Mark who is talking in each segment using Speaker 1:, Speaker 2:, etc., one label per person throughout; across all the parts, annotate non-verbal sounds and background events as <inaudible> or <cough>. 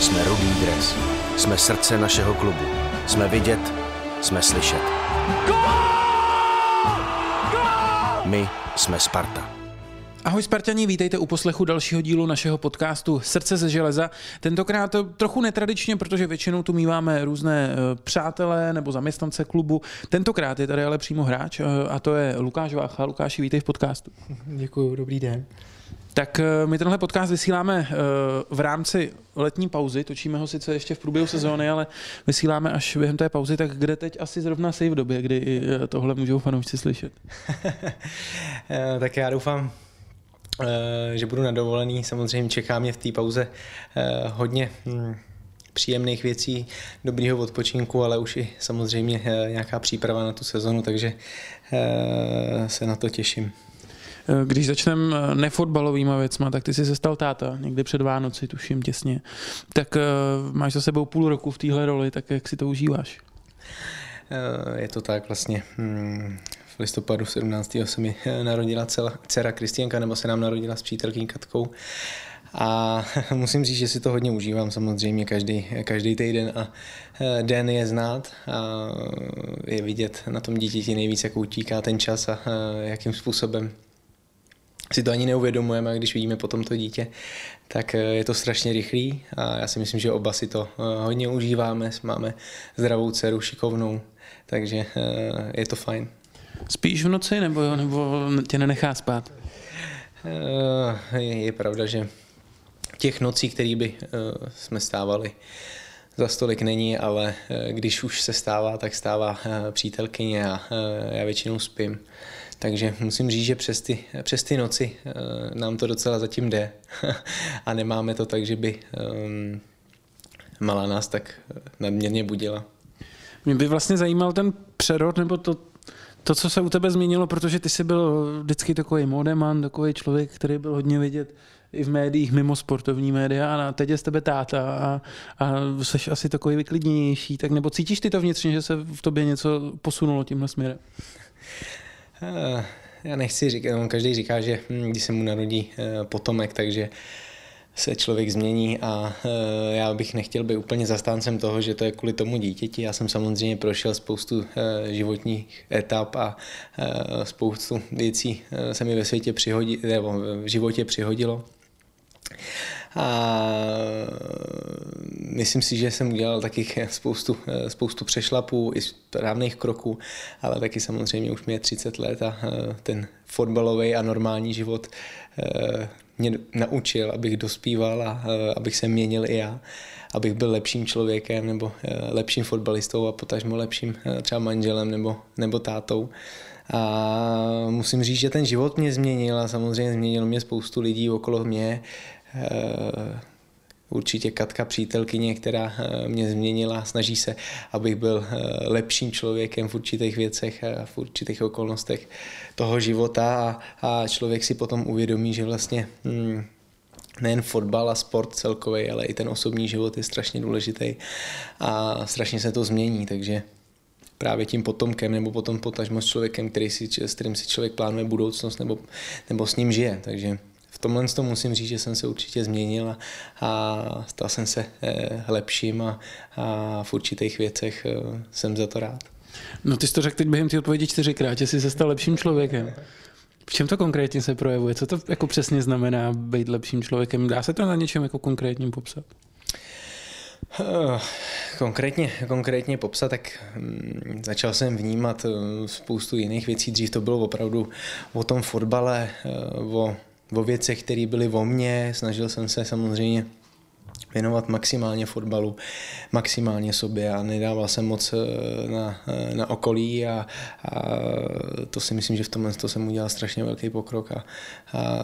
Speaker 1: Jsme rudý dres. Jsme srdce našeho klubu. Jsme vidět, jsme slyšet. My jsme Sparta.
Speaker 2: Ahoj Spartani, vítejte u poslechu dalšího dílu našeho podcastu Srdce ze železa. Tentokrát trochu netradičně, protože většinou tu míváme různé eh, přátelé nebo zaměstnance klubu. Tentokrát je tady ale přímo hráč eh, a to je Lukáš Vácha. Lukáši, vítej v podcastu.
Speaker 3: Děkuji, dobrý den.
Speaker 2: Tak eh, my tenhle podcast vysíláme v rámci letní pauzy, točíme ho sice ještě v průběhu sezóny, ale vysíláme až během té pauzy, tak kde teď asi zrovna jsi v době, kdy tohle můžou fanoušci slyšet? <laughs>
Speaker 3: tak já doufám, Eh, že budu na dovolený. Samozřejmě čeká mě v té pauze eh, hodně hm, příjemných věcí, dobrýho odpočinku, ale už i samozřejmě eh, nějaká příprava na tu sezonu, takže se na to těším.
Speaker 2: Když začneme nefotbalovýma věcma, tak ty jsi se stal táta někdy před Vánoci, tuším těsně. Tak máš za sebou půl roku v téhle roli, tak jak si to užíváš?
Speaker 3: Je to tak vlastně. Hm, listopadu 17. se mi eh, narodila celá, dcera Kristianka, nebo se nám narodila s přítelkyní Katkou. A <laughs> musím říct, že si to hodně užívám samozřejmě každý, každý týden a eh, den je znát a je vidět na tom dítěti nejvíc, jak utíká ten čas a eh, jakým způsobem si to ani neuvědomujeme a když vidíme potom to dítě, tak je to strašně rychlý a já si myslím, že oba si to hodně užíváme, máme zdravou dceru, šikovnou, takže je to fajn.
Speaker 2: Spíš v noci nebo, nebo tě nenechá spát?
Speaker 3: Eh, je, je pravda, že těch nocí, které by jsme stávali, za stolik není, ale když už se stává, tak stává přítelkyně a já většinou spím. Takže musím říct, že přes ty, přes ty noci uh, nám to docela zatím jde <laughs> a nemáme to tak, že by um, malá nás tak nadměrně budila.
Speaker 2: Mě by vlastně zajímal ten přerod, nebo to, to, co se u tebe změnilo, protože ty jsi byl vždycky takový modeman, takový člověk, který byl hodně vidět i v médiích, mimo sportovní média a teď je z tebe táta a, a jsi asi takový vyklidněnější, tak nebo cítíš ty to vnitřně, že se v tobě něco posunulo tímhle směrem?
Speaker 3: Eh, já nechci říkat, každý říká, že hm, když se mu narodí eh, potomek, takže se člověk změní a e, já bych nechtěl být úplně zastáncem toho, že to je kvůli tomu dítěti. Já jsem samozřejmě prošel spoustu životních etap a spoustu věcí se mi ve světě přihodí, nebo v životě přihodilo. A myslím si, že jsem udělal taky <laughs> spoustu, spoustu přešlapů i správných kroků, ale taky samozřejmě už mi je 30 let a ten fotbalový a normální život mě naučil, abych dospíval a abych se měnil i já, abych byl lepším člověkem nebo e, lepším fotbalistou a potažmo lepším e, třeba manželem nebo, nebo tátou. A musím říct, že ten život mě změnil a samozřejmě změnil mě spoustu lidí okolo mě. E, určitě Katka přítelkyně, která mě změnila, snaží se, abych byl lepším člověkem v určitých věcech a v určitých okolnostech toho života a, a člověk si potom uvědomí, že vlastně hmm, nejen fotbal a sport celkový, ale i ten osobní život je strašně důležitý a strašně se to změní, takže právě tím potomkem nebo potom potažmo s člověkem, který si, s kterým si člověk plánuje budoucnost nebo, nebo s ním žije. Takže v tomhle tom musím říct, že jsem se určitě změnil a, a stal jsem se eh, lepším a, a v určitých věcech eh, jsem za to rád.
Speaker 2: No ty jsi to řekl teď během té odpovědi čtyřikrát, že jsi se stal lepším člověkem. V čem to konkrétně se projevuje? Co to jako přesně znamená být lepším člověkem? Dá se to na něčem jako konkrétním popsat?
Speaker 3: Eh, konkrétně, konkrétně popsat, tak hm, začal jsem vnímat spoustu jiných věcí. Dřív to bylo opravdu o tom fotbale, o, o věcech, které byly o mně. Snažil jsem se samozřejmě věnovat maximálně fotbalu, maximálně sobě a nedával jsem moc eh, na, eh, na okolí a, a to si myslím, že v tomhle to jsem udělal strašně velký pokrok a, a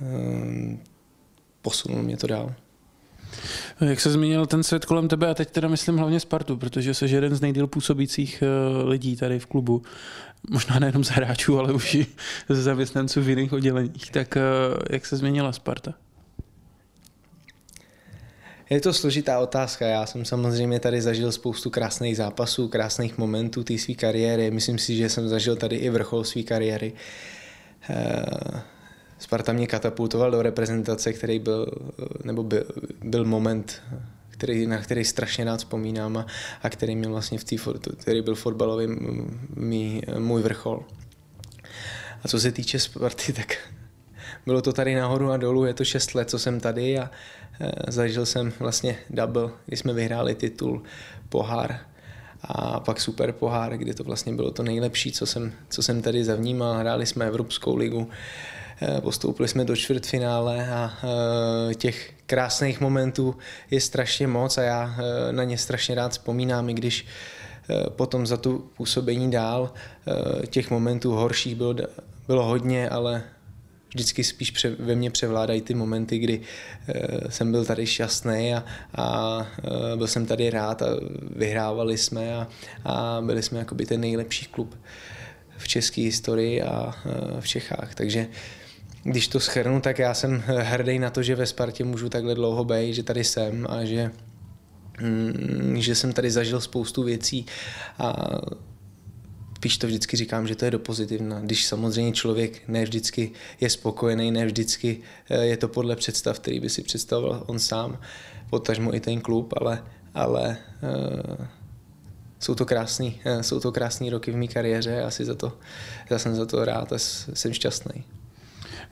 Speaker 3: um, posunul mě to dál.
Speaker 2: Jak se změnil ten svět kolem tebe a teď teda myslím hlavně Spartu, protože jsi jeden z nejdíl působících lidí tady v klubu. Možná nejenom z hráčů, ale už i ze zaměstnanců v jiných odděleních. Tak jak se změnila Sparta?
Speaker 3: Je to složitá otázka. Já jsem samozřejmě tady zažil spoustu krásných zápasů, krásných momentů té své kariéry. Myslím si, že jsem zažil tady i vrchol své kariéry. Eh, Sparta mě katapultoval do reprezentace, který byl, nebo byl, byl moment, který, na který strašně rád vzpomínám a, a který měl vlastně v té, který byl fotbalový mý, můj vrchol. A co se týče Sparty, tak bylo to tady nahoru a dolů, je to 6 let, co jsem tady a e, zažil jsem vlastně double, kdy jsme vyhráli titul, pohár a pak super pohár, kdy to vlastně bylo to nejlepší, co jsem, co jsem tady zavnímal. Hráli jsme Evropskou ligu, postoupili jsme do čtvrtfinále a e, těch krásných momentů je strašně moc a já na ně strašně rád vzpomínám, i když potom za tu působení dál těch momentů horších bylo, bylo hodně, ale vždycky spíš pře, ve mně převládají ty momenty, kdy jsem byl tady šťastný a, a byl jsem tady rád a vyhrávali jsme a, a byli jsme jakoby ten nejlepší klub v české historii a v Čechách. Takže když to schrnu, tak já jsem <laughs> hrdý na to, že ve Spartě můžu takhle dlouho být, že tady jsem a že, mm, že jsem tady zažil spoustu věcí a spíš to vždycky říkám, že to je do pozitivna. Když samozřejmě člověk ne vždycky je spokojený, ne vždycky eh, je to podle představ, který by si představoval on sám, potažmo i ten klub, ale, ale uh, jsou to krásný, uh, jsou to krásný roky v mé kariéře a asi za to, já jsem za to rád a jsem šťastný.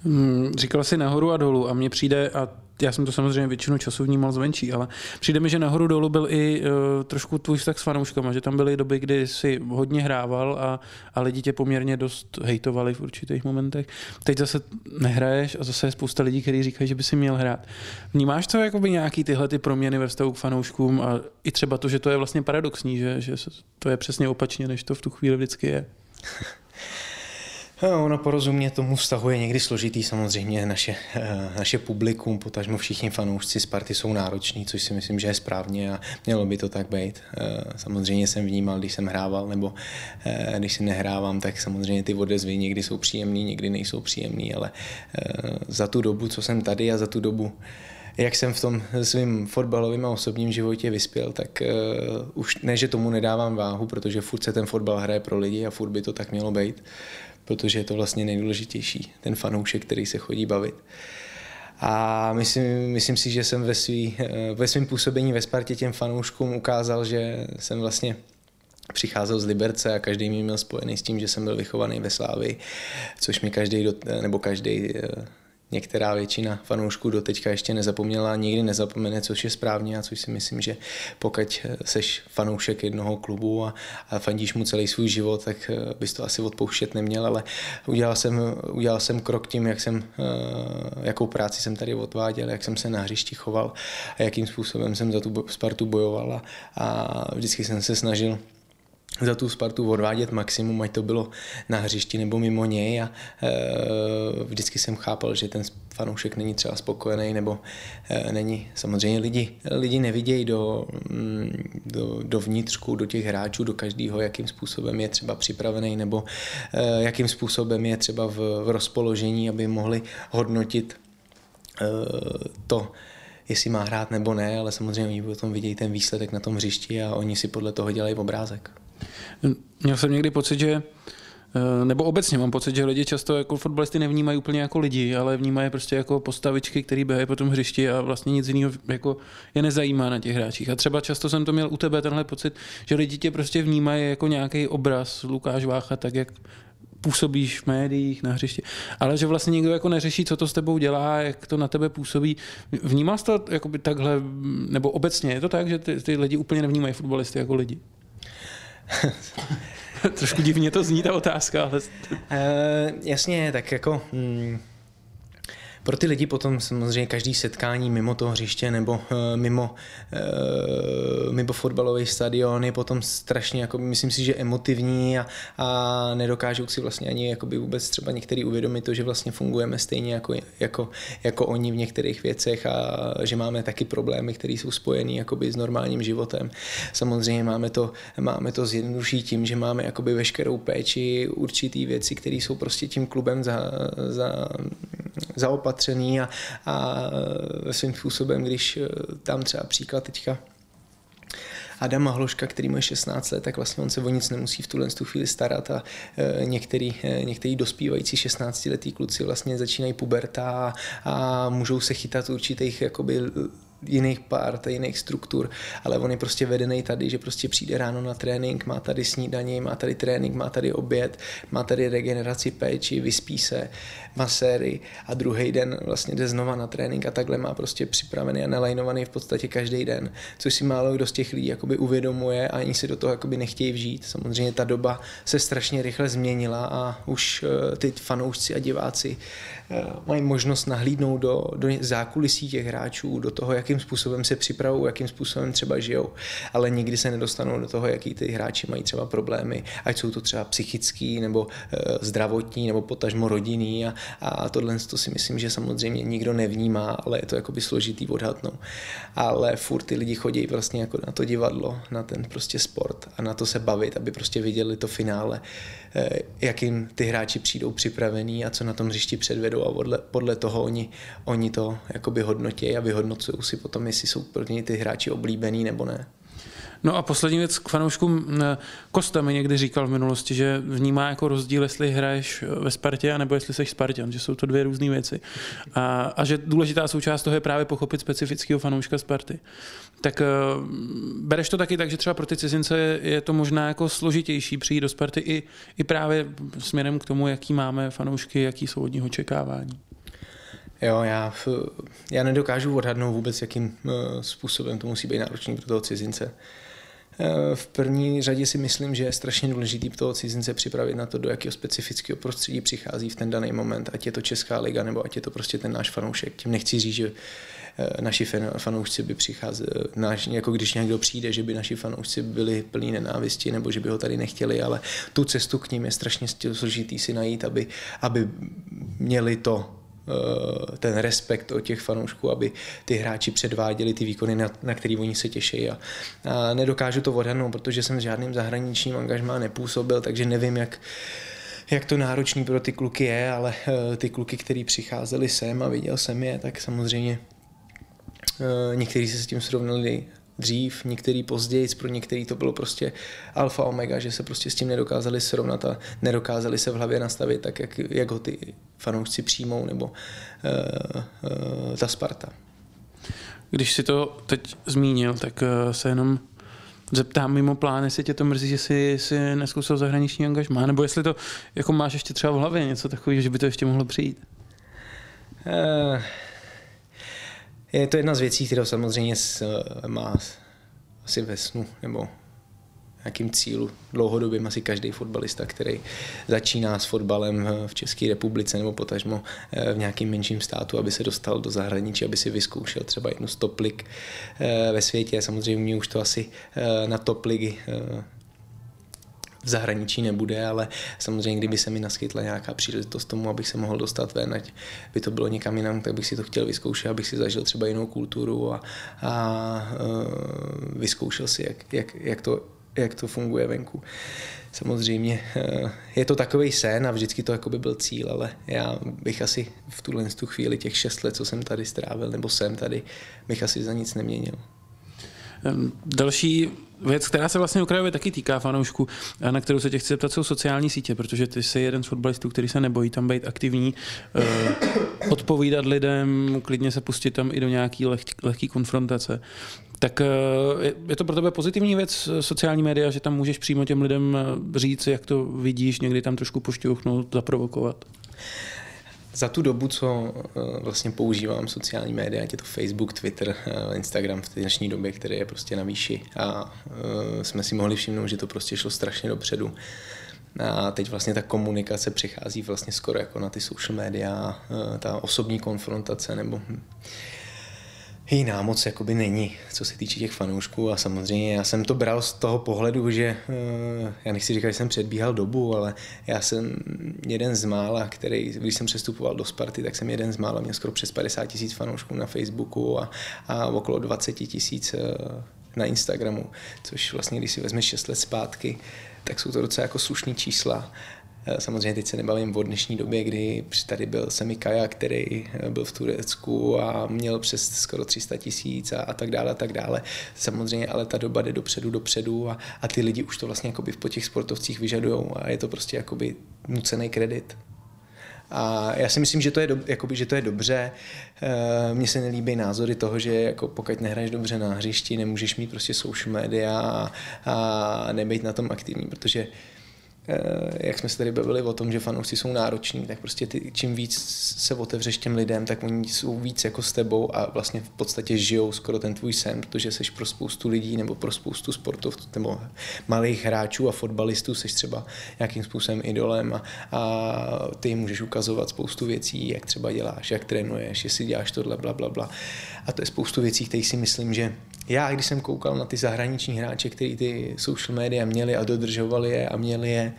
Speaker 2: Hmm, říkal jsi nahoru a dolů a mně přijde, a já jsem to samozřejmě většinu času vnímal zvenčí, ale přijde mi, že nahoru dolů byl i uh, trošku tvůj vztah s fanouškama, že tam byly doby, kdy si hodně hrával a, a lidi tě poměrně dost hejtovali v určitých momentech. Teď zase nehraješ a zase je spousta lidí, kteří říkají, že by si měl hrát. Vnímáš to jako by nějaký tyhle ty proměny ve vztahu k fanouškům a i třeba to, že to je vlastně paradoxní, že, že to je přesně opačně, než to v tu chvíli vždycky je. <laughs>
Speaker 3: No, ono porozumě tomu vztahu je někdy složitý, samozřejmě naše, eh, naše publikum, potažmo všichni fanoušci Sparty jsou nároční, což si myslím, že je správně a mělo by to tak být. Eh, samozřejmě jsem vnímal, když jsem hrával, nebo eh, když si nehrávám, tak samozřejmě ty odezvy někdy jsou příjemný, někdy nejsou příjemný, ale za tu dobu, co jsem tady a za tu dobu, jak jsem v tom svém fotbalovém a osobním životě vyspěl, tak uh, už ne, že tomu nedávám váhu, protože furt se ten fotbal hraje pro lidi a furt by to tak mělo být protože je to vlastně nejdůležitější, ten fanoušek, který se chodí bavit. A myslím, myslím si, že jsem ve, svý, eh, ve svém působení ve Spartě těm fanouškům ukázal, že jsem vlastně přicházel z Liberce a každý mě měl spojený s tím, že jsem byl vychovaný ve Slávii, což mi každý, nebo každý eh, některá většina fanoušků do teďka ještě nezapomněla, nikdy nezapomene, což je správně a což si myslím, že pokud seš fanoušek jednoho klubu a, a fandíš mu celý svůj život, tak eh, bys to asi odpouštět neměl, ale udělal jsem, udělal jsem krok tím, jak jsem, eh, jakou práci jsem tady odváděl, jak jsem se na hřišti choval a jakým způsobem jsem za tu Spartu bojoval a, a vždycky jsem se snažil za tu Spartu odvádět maximum, ať to bylo na hřišti nebo mimo něj a e, vždycky jsem chápal, že ten fanoušek není třeba spokojený nebo e, není. Samozřejmě lidi, lidi nevidějí do, mm, do, do vnitřku, do těch hráčů, do každého, jakým způsobem je třeba připravený nebo e, jakým způsobem je třeba v, v rozpoložení, aby mohli hodnotit e, to, jestli má hrát nebo ne, ale samozřejmě oni potom vidějí ten výsledek na tom hřišti a oni si podle toho dělají obrázek.
Speaker 2: Měl jsem někdy pocit, že eh, nebo obecně mám pocit, že lidi často jako fotbalisty nevnímají úplně jako lidi, ale vnímají prostě jako postavičky, které běhají po tom hřišti a vlastně nic jiného jako je nezajímá na těch hráčích. A třeba často jsem to měl u tebe tenhle pocit, že lidi tě prostě vnímají jako nějaký obraz Lukáš Vácha, tak jak působíš v médiích, na hřišti, ale že vlastně nikdo jako neřeší, co to s tebou dělá, jak to na tebe působí. Jsi to takhle, nebo obecně je to tak, že ty, ty lidi úplně nevnímají fotbalisty jako lidi? <laughs> Trošku divně to zní ta otázka, ale...
Speaker 3: Uh, jasně, tak jako... Hmm, pro ty lidi potom samozřejmě každý setkání mimo to hřiště nebo uh, mimo, uh, mimo fotbalový stadion je potom strašně, jako, myslím si, že emotivní a, a nedokážou si vlastně ani jakoby vůbec třeba některý uvědomit to, že vlastně fungujeme stejně jako, jako, jako oni v některých věcech a že máme taky problémy, které jsou spojené jakoby s normálním životem. Samozřejmě máme to, máme to zjednodušit tím, že máme jakoby veškerou péči, určitý věci, které jsou prostě tím klubem za, za, zaopatřený a, a svým způsobem, když eh, tam třeba příklad teďka Adama Hloška, který má 16 let, tak vlastně on se o nic nemusí v tuhle tu chvíli starat a e, některý, e, některý dospívající 16-letý kluci vlastně začínají puberta a, a můžou se chytat určitých jakoby jiných part, jiných struktur, ale on je prostě vedený tady, že prostě přijde ráno na trénink, má tady snídaní, má tady trénink, má tady oběd, má tady regeneraci péči, vyspí se, maséry a druhý den vlastně jde znova na trénink a takhle má prostě připravený a nalajnovaný v podstatě každý den, což si málo kdo z těch lidí jakoby uvědomuje a ani si do toho jakoby nechtějí vžít. Samozřejmě ta doba se strašně rychle změnila a už eh, ty fanoušci a diváci eh, mají možnost nahlídnout do, do zákulisí těch hráčů, do toho, jakým způsobem se připravují, jakým způsobem třeba žijou, ale nikdy se nedostanou do toho, jaký ty hráči mají třeba problémy, ať jsou to třeba psychický nebo e, zdravotní nebo potažmo rodinný a, a tohle to si myslím, že samozřejmě nikdo nevnímá, ale je to jakoby složitý odhadnout. Ale furt ty lidi chodí vlastně jako na to divadlo, na ten prostě sport a na to se bavit, aby prostě viděli to finále, e, jakým ty hráči přijdou připravený a co na tom hřišti předvedou a podle, podle toho oni, oni to jakoby hodnotí a vyhodnocují si potom, jestli jsou pro ně ty hráči oblíbený nebo ne.
Speaker 2: No a poslední věc k fanouškům. Kosta mi někdy říkal v minulosti, že vnímá jako rozdíl, jestli hraješ ve Spartě, nebo jestli jsi Spartan, že jsou to dvě různé věci. A, a že důležitá součást toho je právě pochopit specifického fanouška Sparty. Tak uh, bereš to taky tak, že třeba pro ty cizince je to možná jako složitější přijít do Sparty i, i právě směrem k tomu, jaký máme fanoušky, jaký jsou od nich očekávání.
Speaker 3: Jo, já, já nedokážu odhadnout vůbec, jakým uh, způsobem to musí být náročný pro toho cizince. Uh, v první řadě si myslím, že je strašně důležitý toho cizince připravit na to, do jakého specifického prostředí přichází v ten daný moment, ať je to Česká liga, nebo ať je to prostě ten náš fanoušek. Tím nechci říct, že naši fanoušci by přicházeli, jako když někdo přijde, že by naši fanoušci byli plní nenávisti nebo že by ho tady nechtěli, ale tu cestu k ním je strašně složitý si najít, aby, aby měli to Eh, ten respekt od těch fanoušků, aby ty hráči předváděli ty výkony, na, na který oni se těší. A, a nedokážu to odhadnout, protože jsem s žádným zahraničním angažmá nepůsobil, takže nevím, jak, jak to náročný pro ty kluky je, ale uh, ty kluky, který přicházeli sem a viděl jsem je, tak samozřejmě uh, někteří se s tím srovnali dřív, některý později, pro některý to bylo prostě alfa omega, že se prostě s tím nedokázali srovnat a nedokázali se v hlavě nastavit tak, jak, jak ho ty fanoušci přijmou, nebo uh, uh, ta Sparta.
Speaker 2: Když si to teď zmínil, tak uh, se jenom zeptám mimo plán, jestli tě to mrzí, že jsi, jsi neskusil zahraniční angažmá, nebo jestli to jako máš ještě třeba v hlavě něco takového, že by to ještě mohlo přijít. Uh,
Speaker 3: je to jedna z věcí, kterou samozřejmě má asi ve snu, nebo nějakým cílu dlouhodobým asi každý fotbalista, který začíná s fotbalem v České republice nebo potažmo eh, v nějakým menším státu, aby se dostal do zahraničí, aby si vyzkoušel třeba jednu z top lig eh, ve světě. Samozřejmě už to asi eh, na top ligy v zahraničí nebude, ale samozřejmě, kdyby se mi naskytla nějaká příležitost tomu, abych se mohl dostat ven, ať by to bylo někam jinam, tak bych si to chtěl vyzkoušet, abych si zažil třeba jinou kulturu a, a uh, vyzkoušel si, jak, jak, jak, to, jak to funguje venku. Samozřejmě uh, je to takový sen a vždycky to jako by byl cíl, ale já bych asi v tuhle tu chvíli těch šest let, co jsem tady strávil, nebo jsem tady, bych asi za nic neměnil.
Speaker 2: Další věc, která se vlastně okrajově taky týká fanoušku, na kterou se tě chci zeptat, jsou sociální sítě, protože ty jsi jeden z fotbalistů, který se nebojí tam být aktivní, eh, odpovídat lidem, klidně se pustit tam i do nějaký lehký konfrontace. Tak eh, je to pro tebe pozitivní věc, sociální média, že tam můžeš přímo těm lidem říct, jak to vidíš, někdy tam trošku pošťouchnout, zaprovokovat?
Speaker 3: Za tu dobu, co eh, vlastně používám sociální média, ať je to Facebook, Twitter, eh, Instagram v dnešní době, který je prostě na výši a eh, jsme si mohli všimnout, že to prostě šlo strašně dopředu. A teď vlastně ta komunikace přichází vlastně skoro jako na ty social media, ta osobní konfrontace nebo jiná moc jakoby není, co se týče těch fanoušků a samozřejmě já jsem to bral z toho pohledu, že eh, já nechci říkat, že jsem předbíhal dobu, ale já jsem jeden z mála, který, když jsem přestupoval do Sparty, tak jsem jeden z mála, měl skoro přes 50 tisíc fanoušků na Facebooku a, a okolo 20 tisíc eh, na Instagramu, což vlastně, když si vezmeš 6 let zpátky, tak jsou to docela jako slušný čísla samozřejmě teď se nebavím o dnešní době, kdy tady byl Semi Kaja, který eh, byl v Turecku a měl přes skoro 300 tisíc a, a tak dále a tak dále. Samozřejmě, ale ta doba jde dopředu, dopředu a, a ty lidi už to vlastně jakoby po těch sportovcích vyžadují a je to prostě jakoby nucený kredit. A já si myslím, že to je, do, jakoby, že to je dobře. Eh, mně se nelíbí názory toho, že jako pokud nehraješ dobře na hřišti, nemůžeš mít prostě social media a, a nebejt na tom aktivní, protože Eh, jak jsme se tady bavili o tom, že fanoušci jsou nároční, tak prostě ty, čím víc se otevřeš těm lidem, tak oni jsou víc jako s tebou a vlastně v podstatě žijou skoro ten tvůj sen, protože jsi pro spoustu lidí nebo pro spoustu sportovců nebo malých hráčů a fotbalistů jsi třeba nějakým způsobem idolem a, a ty jim můžeš ukazovat spoustu věcí, jak třeba děláš, jak trénuješ, jestli děláš tohle, bla, bla, bla. A to je spoustu věcí, které si myslím, že já, když jsem koukal na ty zahraniční hráče, kteří ty social media měli a dodržovali je a měli je,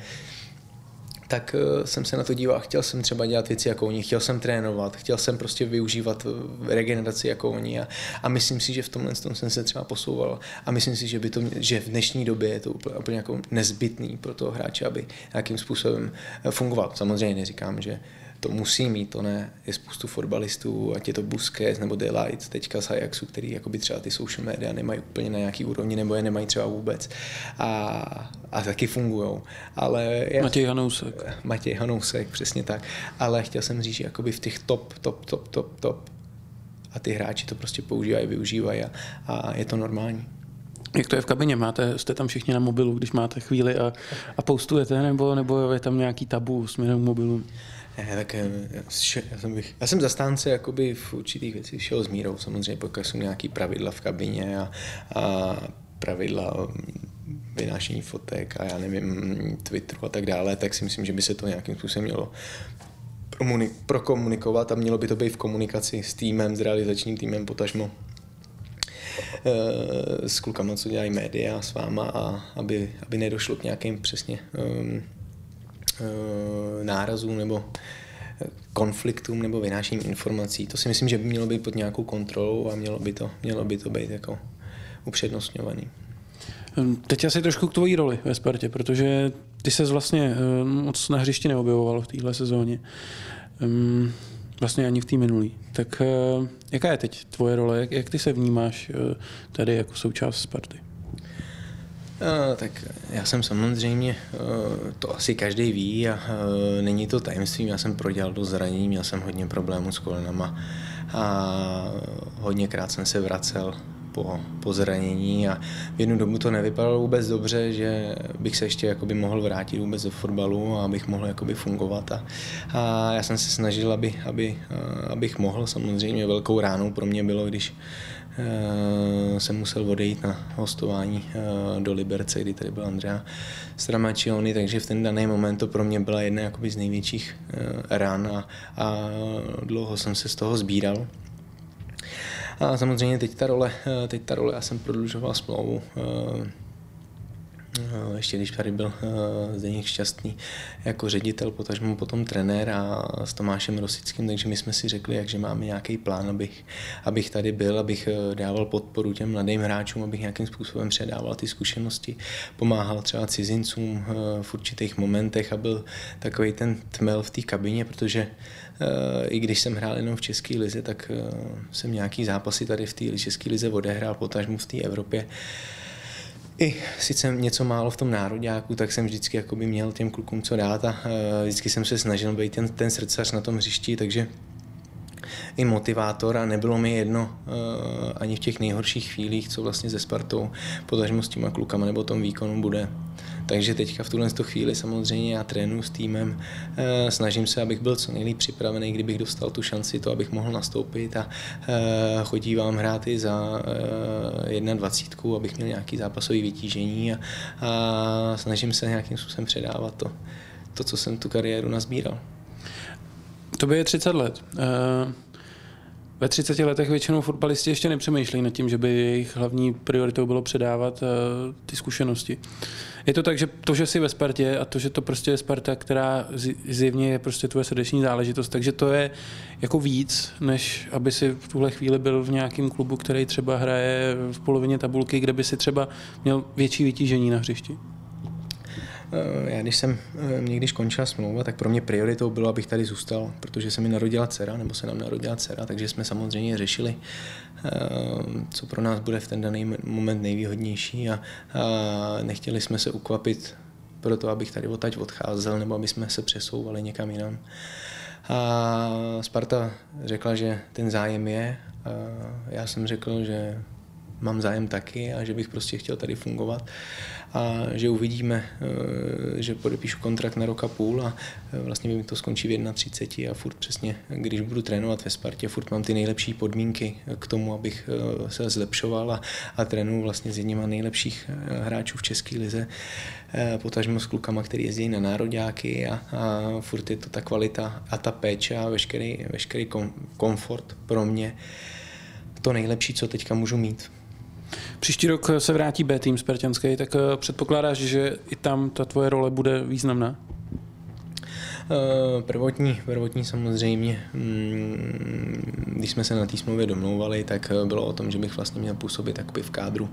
Speaker 3: tak eh, jsem se na to díval. Chtěl jsem třeba dělat věci jako oni, chtěl jsem trénovat, chtěl jsem prostě využívat eh, regeneraci jako oni a, a myslím si, že v tomhle tom jsem se třeba posouval a myslím si, že, by to, že v dnešní době je to úplně, úplně jako nezbytný pro toho hráče, aby nějakým způsobem eh, fungoval. Samozřejmě neříkám, že to musí mít, to ne. Je spoustu fotbalistů, ať je to Busquets nebo Delight teďka z Ajaxu, který jakoby třeba ty social media nemají úplně na nějaký úrovni nebo je nemají třeba vůbec. A, a taky fungují. Ale
Speaker 2: já, Matěj Hanousek.
Speaker 3: Matěj Hanousek, přesně tak. Ale chtěl jsem říct, že jakoby v těch top, top, top, top, top a ty hráči to prostě používají, využívají a, a je to normální.
Speaker 2: Jak to je v kabině? Máte, jste tam všichni na mobilu, když máte chvíli a, a postujete, nebo, nebo je tam nějaký tabu směrem k mobilu?
Speaker 3: Ne, tak já, já, jsem bych, já jsem zastánce jakoby v určitých věcích šel s mírou, samozřejmě pokud jsou nějaký pravidla v kabině a, a pravidla vynášení fotek a já nevím, Twitteru a tak dále, tak si myslím, že by se to nějakým způsobem mělo prokomunikovat a mělo by to být v komunikaci s týmem, s realizačním týmem, potažmo eh, s klukama, co dělají média s váma a aby, aby nedošlo k nějakým přesně um, Eh, nárazů nebo eh, konfliktům nebo vynášení informací. To si myslím, že by mělo být pod nějakou kontrolou a mělo by to, mělo by to být jako upřednostňovaný.
Speaker 2: Hm, teď asi trošku k tvojí roli ve Spartě, protože ty se vlastně eh, moc na hřišti neobjevoval v téhle sezóně. Vlastně ani v té minulý. Tak jaká je teď tvoje role? Jak, jak ty se vnímáš tady jako součást Sparty?
Speaker 3: Uh, tak já jsem samozřejmě, to asi každý ví a není to tajemstvím, já jsem prodělal do zranění, měl jsem hodně problémů s kolenama a hodněkrát jsem se vracel po, po zranění a v jednu dobu to nevypadalo vůbec dobře, že bych se ještě jakoby mohl vrátit vůbec do fotbalu a abych mohl jakoby fungovat a, a já jsem se snažil, aby, aby, abych mohl, samozřejmě velkou ránou pro mě bylo, když jsem musel odejít na hostování do Liberce, kdy tady byl Andrea Stramačiony, takže v ten daný moment to pro mě byla jedna jakoby z největších ran a, a dlouho jsem se z toho sbíral. A samozřejmě teď ta role, teď ta role, já jsem prodlužoval smlouvu Eh, ještě když tady byl eh, Zdeněk Šťastný jako ředitel, potažmo potom trenér a s Tomášem Rosickým, takže my jsme si řekli, jakže máme nějaký plán, abych, abych tady byl, abych eh, dával podporu těm mladým hráčům, abych nějakým způsobem předával ty zkušenosti, pomáhal třeba cizincům v určitých momentech a byl takový ten tmel v té kabině, protože i když jsem hrál jenom v České lize, tak jsem nějaký zápasy tady v té České lize odehrál, potažmo v té Evropě i sice něco málo v tom nároďáku, tak jsem vždycky jakoby měl těm klukům co dát a uh, vždycky jsem se snažil být ten, ten srdcař na tom hřišti, takže i motivátor a nebylo mi jedno uh, ani v těch nejhorších chvílích, co vlastně ze Spartou, potažmo s těma klukama nebo tom výkonu bude. Takže teďka v tuhle chvíli samozřejmě já trénuji s týmem, eh, snažím se, abych byl co nejlíp připravený, kdybych dostal tu šanci, to abych mohl nastoupit a eh, chodí vám hrát i za 21, eh, abych měl nějaký zápasový vytížení a, a snažím se nějakým způsobem předávat to, to, co jsem tu kariéru nazbíral.
Speaker 2: To je 30 let. Ve 30 letech většinou fotbalisti ještě nepřemýšlejí nad tím, že by jejich hlavní prioritou bylo předávat ty zkušenosti. Je to tak, že to, že jsi ve Spartě a to, že to prostě je Sparta, která zjevně je prostě tvoje srdeční záležitost, takže to je jako víc, než aby si v tuhle chvíli byl v nějakém klubu, který třeba hraje v polovině tabulky, kde by si třeba měl větší vytížení na hřišti.
Speaker 3: Eh, já když jsem eh, někdy skončila smlouva, tak pro mě prioritou bylo, abych tady zůstal, protože se mi narodila dcera, nebo se nám narodila dcera, takže jsme samozřejmě řešili, eh, co pro nás bude v ten daný moment nejvýhodnější a, nechtěli jsme se ukvapit pro to, abych tady odtaď odcházel, nebo aby jsme se přesouvali někam jinam. A Sparta řekla, že ten zájem je. A já jsem řekl, že mám zájem taky a že bych prostě chtěl tady fungovat a že uvidíme, eh, že podepíšu kontrakt na rok a půl a eh, vlastně mi to skončí v 31 a furt přesně, když budu trénovat ve Spartě, furt mám ty nejlepší podmínky k tomu, abych eh, se zlepšoval a, a trénuji vlastně s jedním nejlepších hráčů v České lize, potažmo s klukama, který jezdí na nároďáky a, a furt je to ta kvalita a ta péče a veškerý, veškerý kom, komfort pro mě to nejlepší, co teďka můžu mít.
Speaker 2: Příští rok se vrátí B tým Spartanský, tak eh, předpokládáš, že i tam ta tvoje role bude významná?
Speaker 3: Eh, prvotní, prvotní samozřejmě, mm, když jsme se na té smlouvě domlouvali, tak eh, bylo o tom, že bych vlastně měl působit takoby v kádru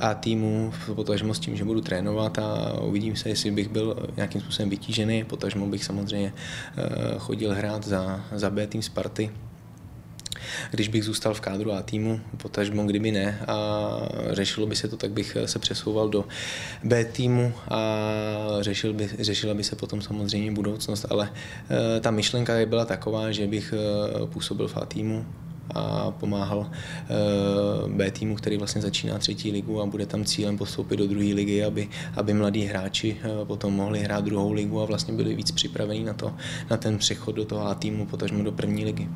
Speaker 3: a týmu, potažmo s tím, že budu trénovat a uvidím se, jestli bych byl nějakým způsobem vytížený, potažmo bych samozřejmě chodil hrát za, za B tým Sparty, když bych zůstal v kádru A týmu, potažmo kdyby ne. A řešilo by se to, tak bych se přesouval do B týmu a řešil by, řešila by se potom samozřejmě budoucnost, ale eh, ta myšlenka byla taková, že bych eh, působil v A týmu, a pomáhal eh, B týmu, který vlastně začíná třetí ligu a bude tam cílem postoupit do druhé ligy, aby, aby mladí hráči eh, potom mohli hrát druhou ligu a vlastně byli víc připravení na, to, na ten přechod do toho A týmu, potažmo do první ligy.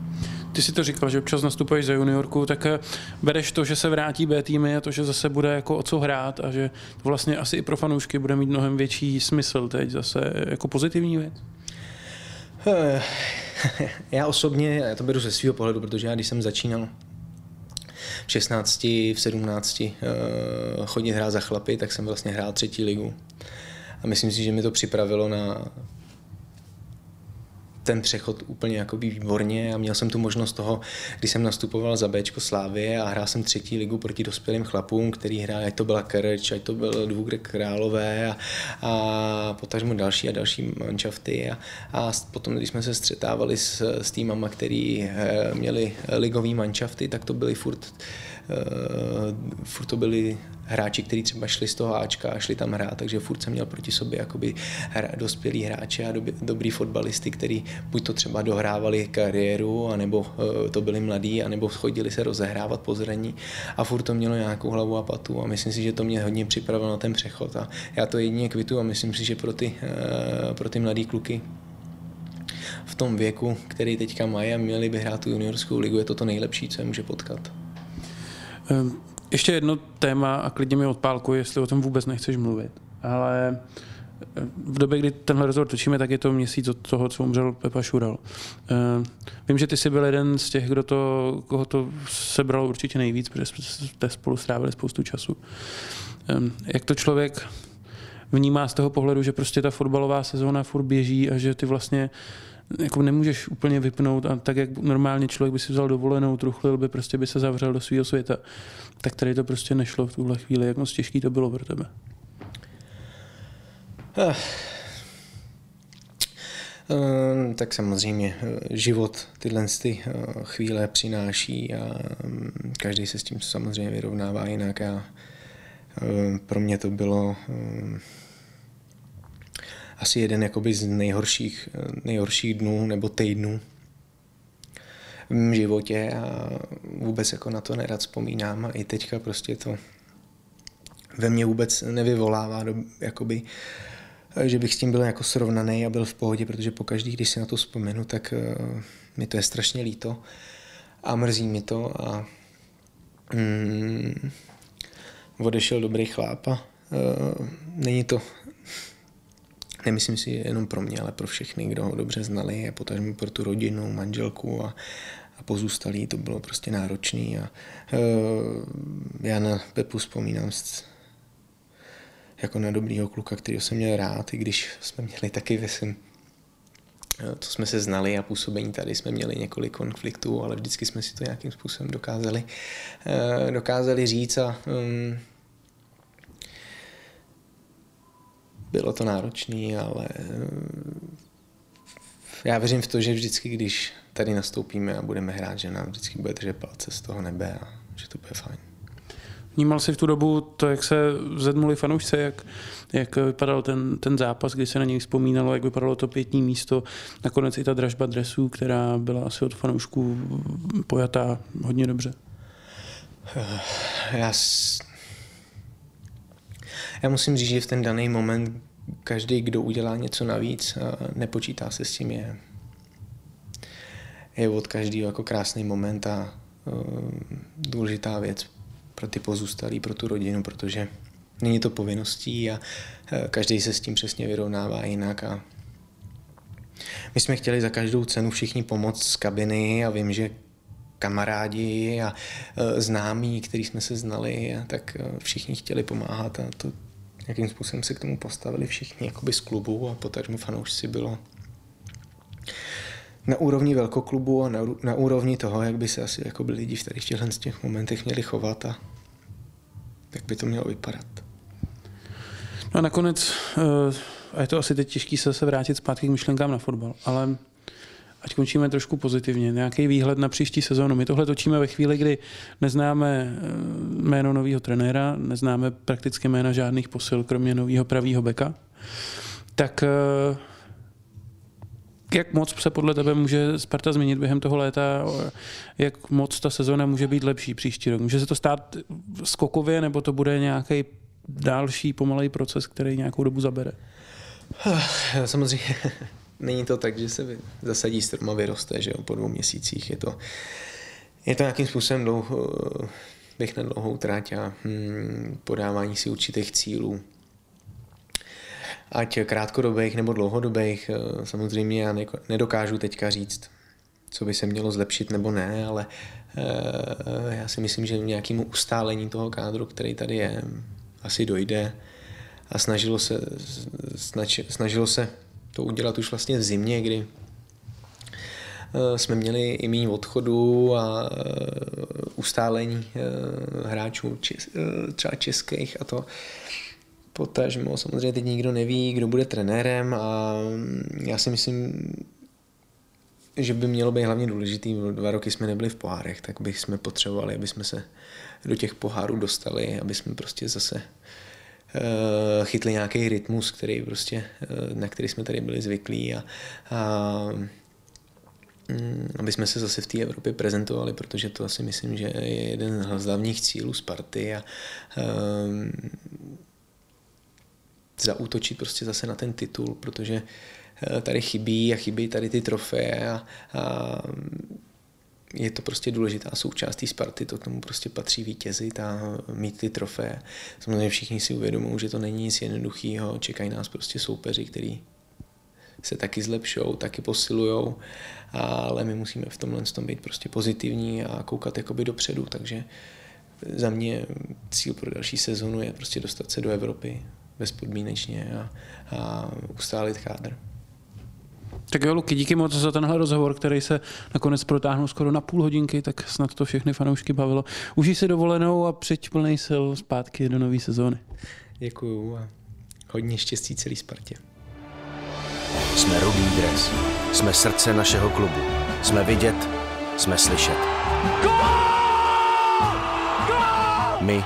Speaker 2: Ty si to říkal, že občas nastupuješ za juniorku, tak eh, bereš to, že se vrátí B týmy a to, že zase bude jako o co hrát a že vlastně asi i pro fanoušky bude mít mnohem větší smysl teď zase jako pozitivní věc? <laughs>
Speaker 3: já osobně, já to beru ze svého pohledu, protože já když jsem začínal v 16, v 17 uh, chodit hrát za chlapy, tak jsem vlastně hrál třetí ligu. A myslím si, že mi to připravilo na ten přechod úplně jako výborně a měl jsem tu možnost toho, když jsem nastupoval za Bčko Slávě a hrál jsem třetí ligu proti dospělým chlapům, který hráli, ať to byla Kerč, ať to byl Dvůgrek Králové a, a potažmo další a další manšafty a, a potom, když jsme se střetávali s, s týmama, který eh, měli ligový manšafty, tak to byly furt uh, furt to byli hráči, kteří třeba šli z toho Ačka a šli tam hrát, takže furt jsem měl proti sobě jakoby hra, dospělí hráče a doby, dobrý fotbalisty, kteří buď to třeba dohrávali kariéru, anebo uh, to byli mladí, anebo chodili se rozehrávat po zraní a furt to mělo nějakou hlavu a patu a myslím si, že to mě hodně připravilo na ten přechod a já to jedině kvitu a myslím si, že pro ty, uh, pro ty mladý kluky v tom věku, který teďka mají a měli by hrát tu juniorskou ligu, je to to nejlepší, co je může potkat.
Speaker 2: Ehm, ještě jedno téma a klidně mi odpálku, jestli o tom vůbec nechceš mluvit. Ale eh, v době, kdy tenhle rozhovor točíme, tak je to měsíc od toho, co umřel Pepa Šural. Ehm, vím, že ty jsi byl jeden z těch, kdo to, koho to sebral určitě nejvíc, protože jste spolu strávili spoustu času. Ehm, jak to člověk vnímá z toho pohledu, že prostě ta fotbalová sezóna furt běží a že ty vlastně jako nemůžeš úplně vypnout a tak, jak normálně člověk by si vzal dovolenou, truchlil by, prostě by se zavřel do svého světa, tak tady to prostě nešlo v tuhle chvíli. Jak moc těžký to bylo pro tebe? Uh.
Speaker 3: Uh, tak samozřejmě eh, život tyhle ty uh, chvíle přináší a um, každý se s tím samozřejmě vyrovnává jinak a pro mě to bylo um, asi jeden jakoby z nejhorších, nejhorších dnů nebo týdnů v mém životě a vůbec jako na to nerad vzpomínám a i teďka prostě to ve mně vůbec nevyvolává do, jakoby, že bych s tím byl jako srovnaný a byl v pohodě, protože pokaždý, když si na to vzpomenu, tak uh, mi to je strašně líto a mrzí mi to a mm, odešel dobrý chláp a uh, není to nemyslím si jenom pro mě, ale pro všechny, kdo ho dobře znali a potažmo pro tu rodinu, manželku a, a pozůstalí, to bylo prostě náročný a uh, já na Pepu vzpomínám s, jako na dobrýho kluka, kterého jsem měl rád, i když jsme měli taky ve svém e, to jsme se znali a působení tady jsme měli několik konfliktů, ale vždycky jsme si to nějakým způsobem dokázali, uh, dokázali říct a um, bylo to náročné, ale eh, já věřím v to, že vždycky, když tady nastoupíme a budeme hrát, že nám vždycky bude držet palce z toho nebe a že to bude fajn.
Speaker 2: Vnímal jsi v tu dobu to, jak se zedmuli fanoušci, jak, jak vypadal ten, ten zápas, kdy se na něj vzpomínalo, jak vypadalo to pětní místo, nakonec i ta dražba dresů, která byla asi od fanoušků pojatá hodně dobře.
Speaker 3: Já. Já musím říct, že v ten daný moment každý, kdo udělá něco navíc, nepočítá se s tím, je, je od každého jako krásný moment a uh, důležitá věc pro ty pozůstalí, pro tu rodinu, protože není to povinností a uh, každý se s tím přesně vyrovnává jinak a my jsme chtěli za každou cenu všichni pomoct z kabiny a vím, že kamarádi a známí, který jsme se znali, tak všichni chtěli pomáhat a to jakým způsobem se k tomu postavili všichni jakoby z klubu a potažmo fanoušci bylo na úrovni velkoklubu a na, na úrovni toho, jak by se asi jako by lidi v tady těchto z těch momentech měli chovat a jak by to mělo vypadat.
Speaker 2: No a nakonec, uh, a je to asi teď těžký se, se vrátit zpátky k myšlenkám na fotbal, ale ať končíme trošku pozitivně. Nějaký výhled na příští sezónu. My tohle točíme ve chvíli, kdy neznáme eh, jméno nového trenéra, neznáme prakticky jména žádných posil, kromě nového pravého beka. Tak uh, jak moc se podle tebe může Sparta změnit během toho léta? Jak moc ta sezona může být lepší příští rok? Může se to stát skokově, nebo to bude nějaký další pomalej proces, který nějakou dobu zabere?
Speaker 3: Samozřejmě není to tak, že se zasadí strom a vyroste, že jo, po dvou měsících. Je to, je to nějakým způsobem dlouho, bych na dlouhou tráť a hm, podávání si určitých cílů ať krátkodobých nebo dlouhodobých. Eh, samozřejmě já nedokážu teďka říct, co by se mělo zlepšit nebo ne, ale eh, já si myslím, že nějakému ustálení toho kádru, který tady je, asi dojde a snažilo se, snažilo se to udělat už vlastně v zimě, kdy eh, jsme měli i méně odchodu a ustálení hráčů třeba českých a to. Potažmo samozřejmě teď nikdo neví, kdo bude trenérem a já si myslím, že by mělo být hlavně důležitý, dva roky jsme nebyli v pohárech, tak bychom potřebovali, aby jsme se do těch pohárů dostali, aby jsme prostě zase chytli nějaký rytmus, který prostě, uh, na který jsme tady byli zvyklí a, a um, aby jsme se zase v té Evropě prezentovali, protože to asi myslím, že je jeden z hlavních cílů Sparty a uh, zaútočit prostě zase na ten titul, protože eh, tady chybí a chybí tady ty trofeje a, a je to prostě důležitá součást té Sparty, to k tomu prostě patří vítězit a mít ty trofeje. Samozřejmě všichni si uvědomují, že to není nic jednoduchého, čekají nás prostě soupeři, který se taky zlepšou, taky posilujou, ale my musíme v tomhle tom být prostě pozitivní a koukat jakoby dopředu, takže za mě cíl pro další sezonu je prostě dostat se do Evropy, bezpodmínečně a, a ustálit kádr.
Speaker 2: Tak jo, Luky, díky moc za tenhle rozhovor, který se nakonec protáhnul skoro na půl hodinky, tak snad to všechny fanoušky bavilo. Užij si dovolenou a přeď plný sil zpátky do nové sezóny.
Speaker 3: Děkuju a hodně štěstí celý Spartě.
Speaker 1: Jsme Rudý dres. Jsme srdce našeho klubu. Jsme vidět, jsme slyšet. My